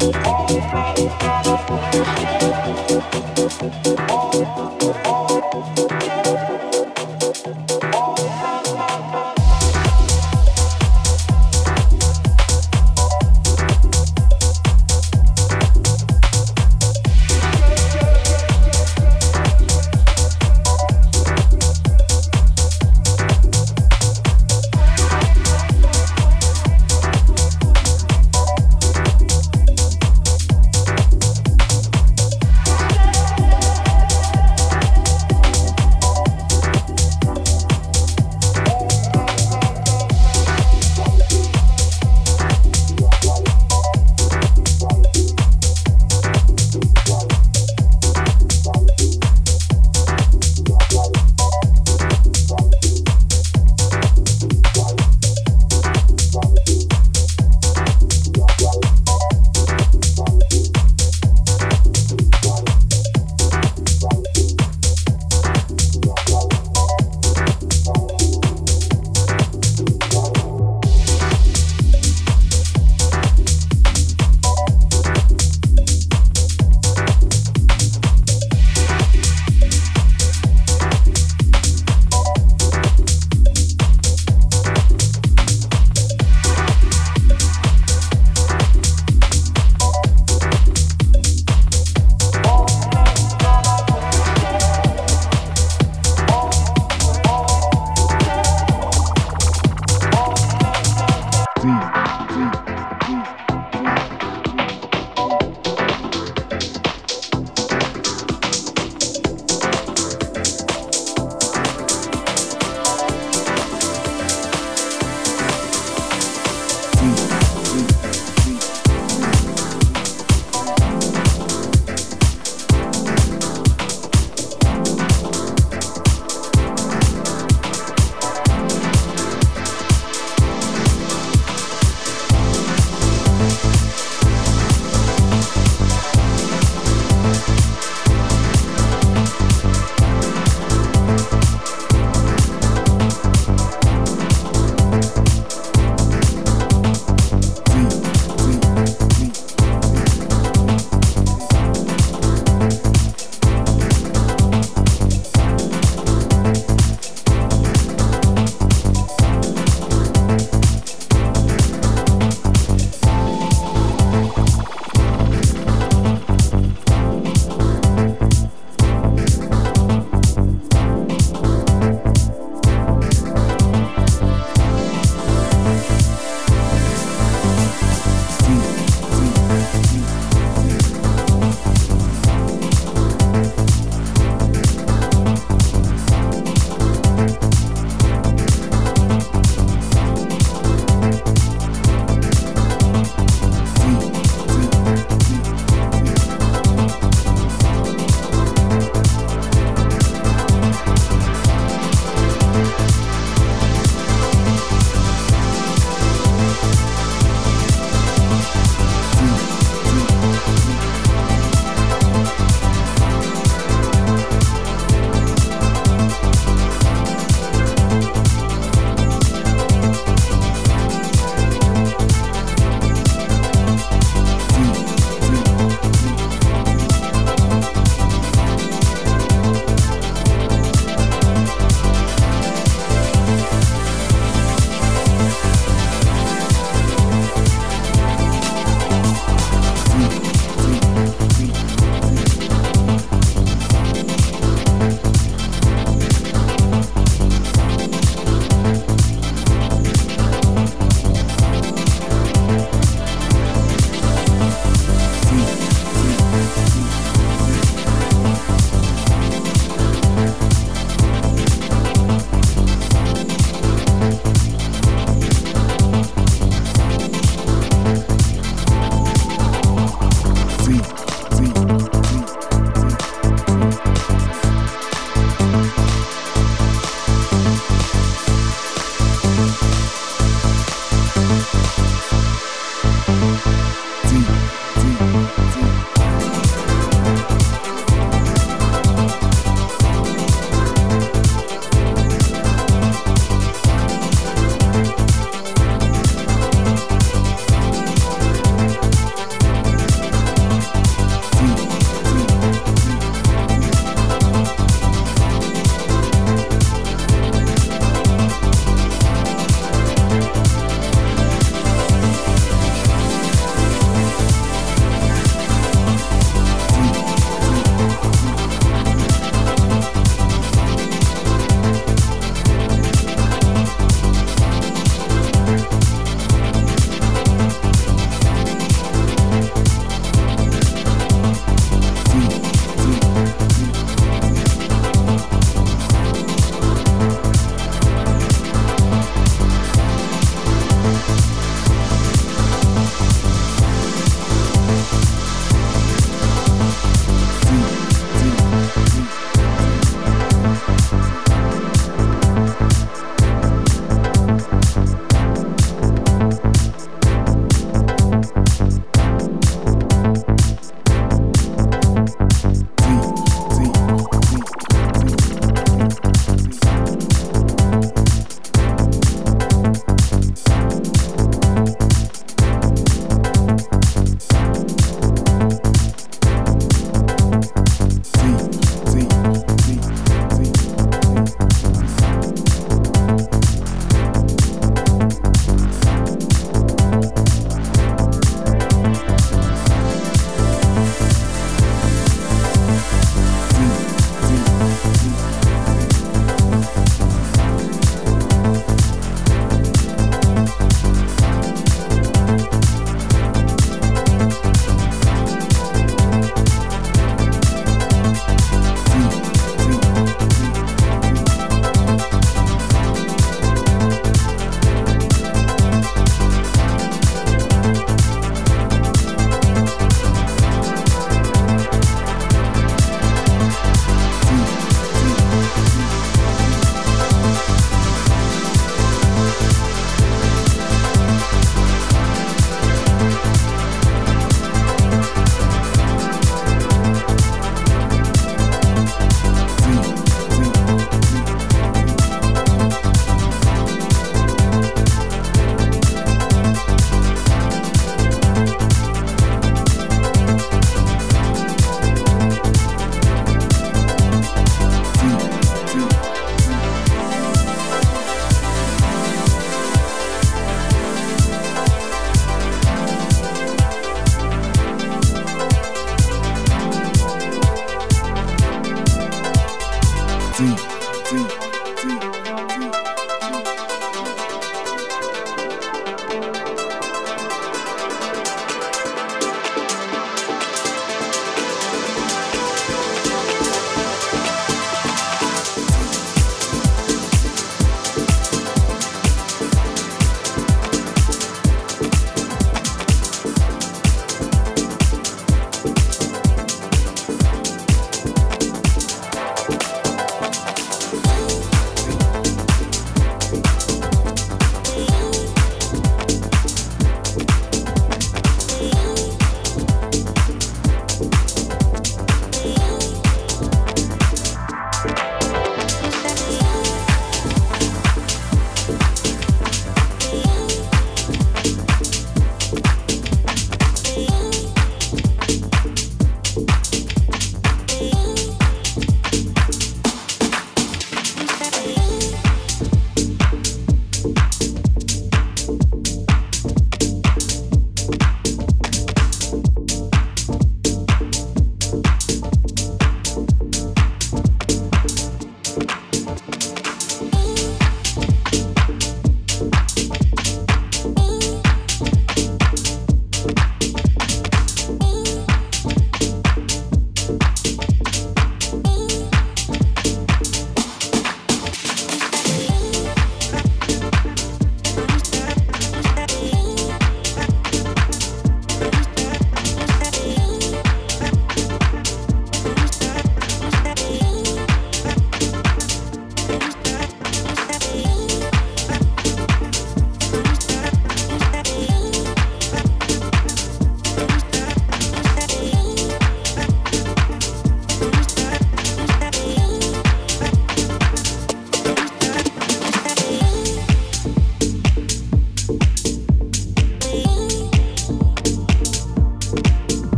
Música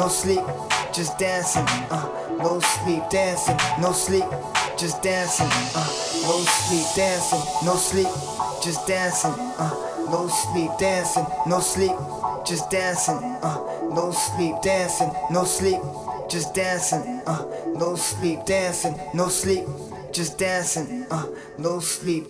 no sleep, just dancing, uh, no sleep, dancing, no sleep, just dancing, uh, no sleep, dancing, no sleep, just dancing, uh, no sleep, dancing, no sleep, just dancing, uh, no sleep, dancing, no sleep, just dancing, uh, no sleep, dancing, no sleep, just dancing, uh, no sleep.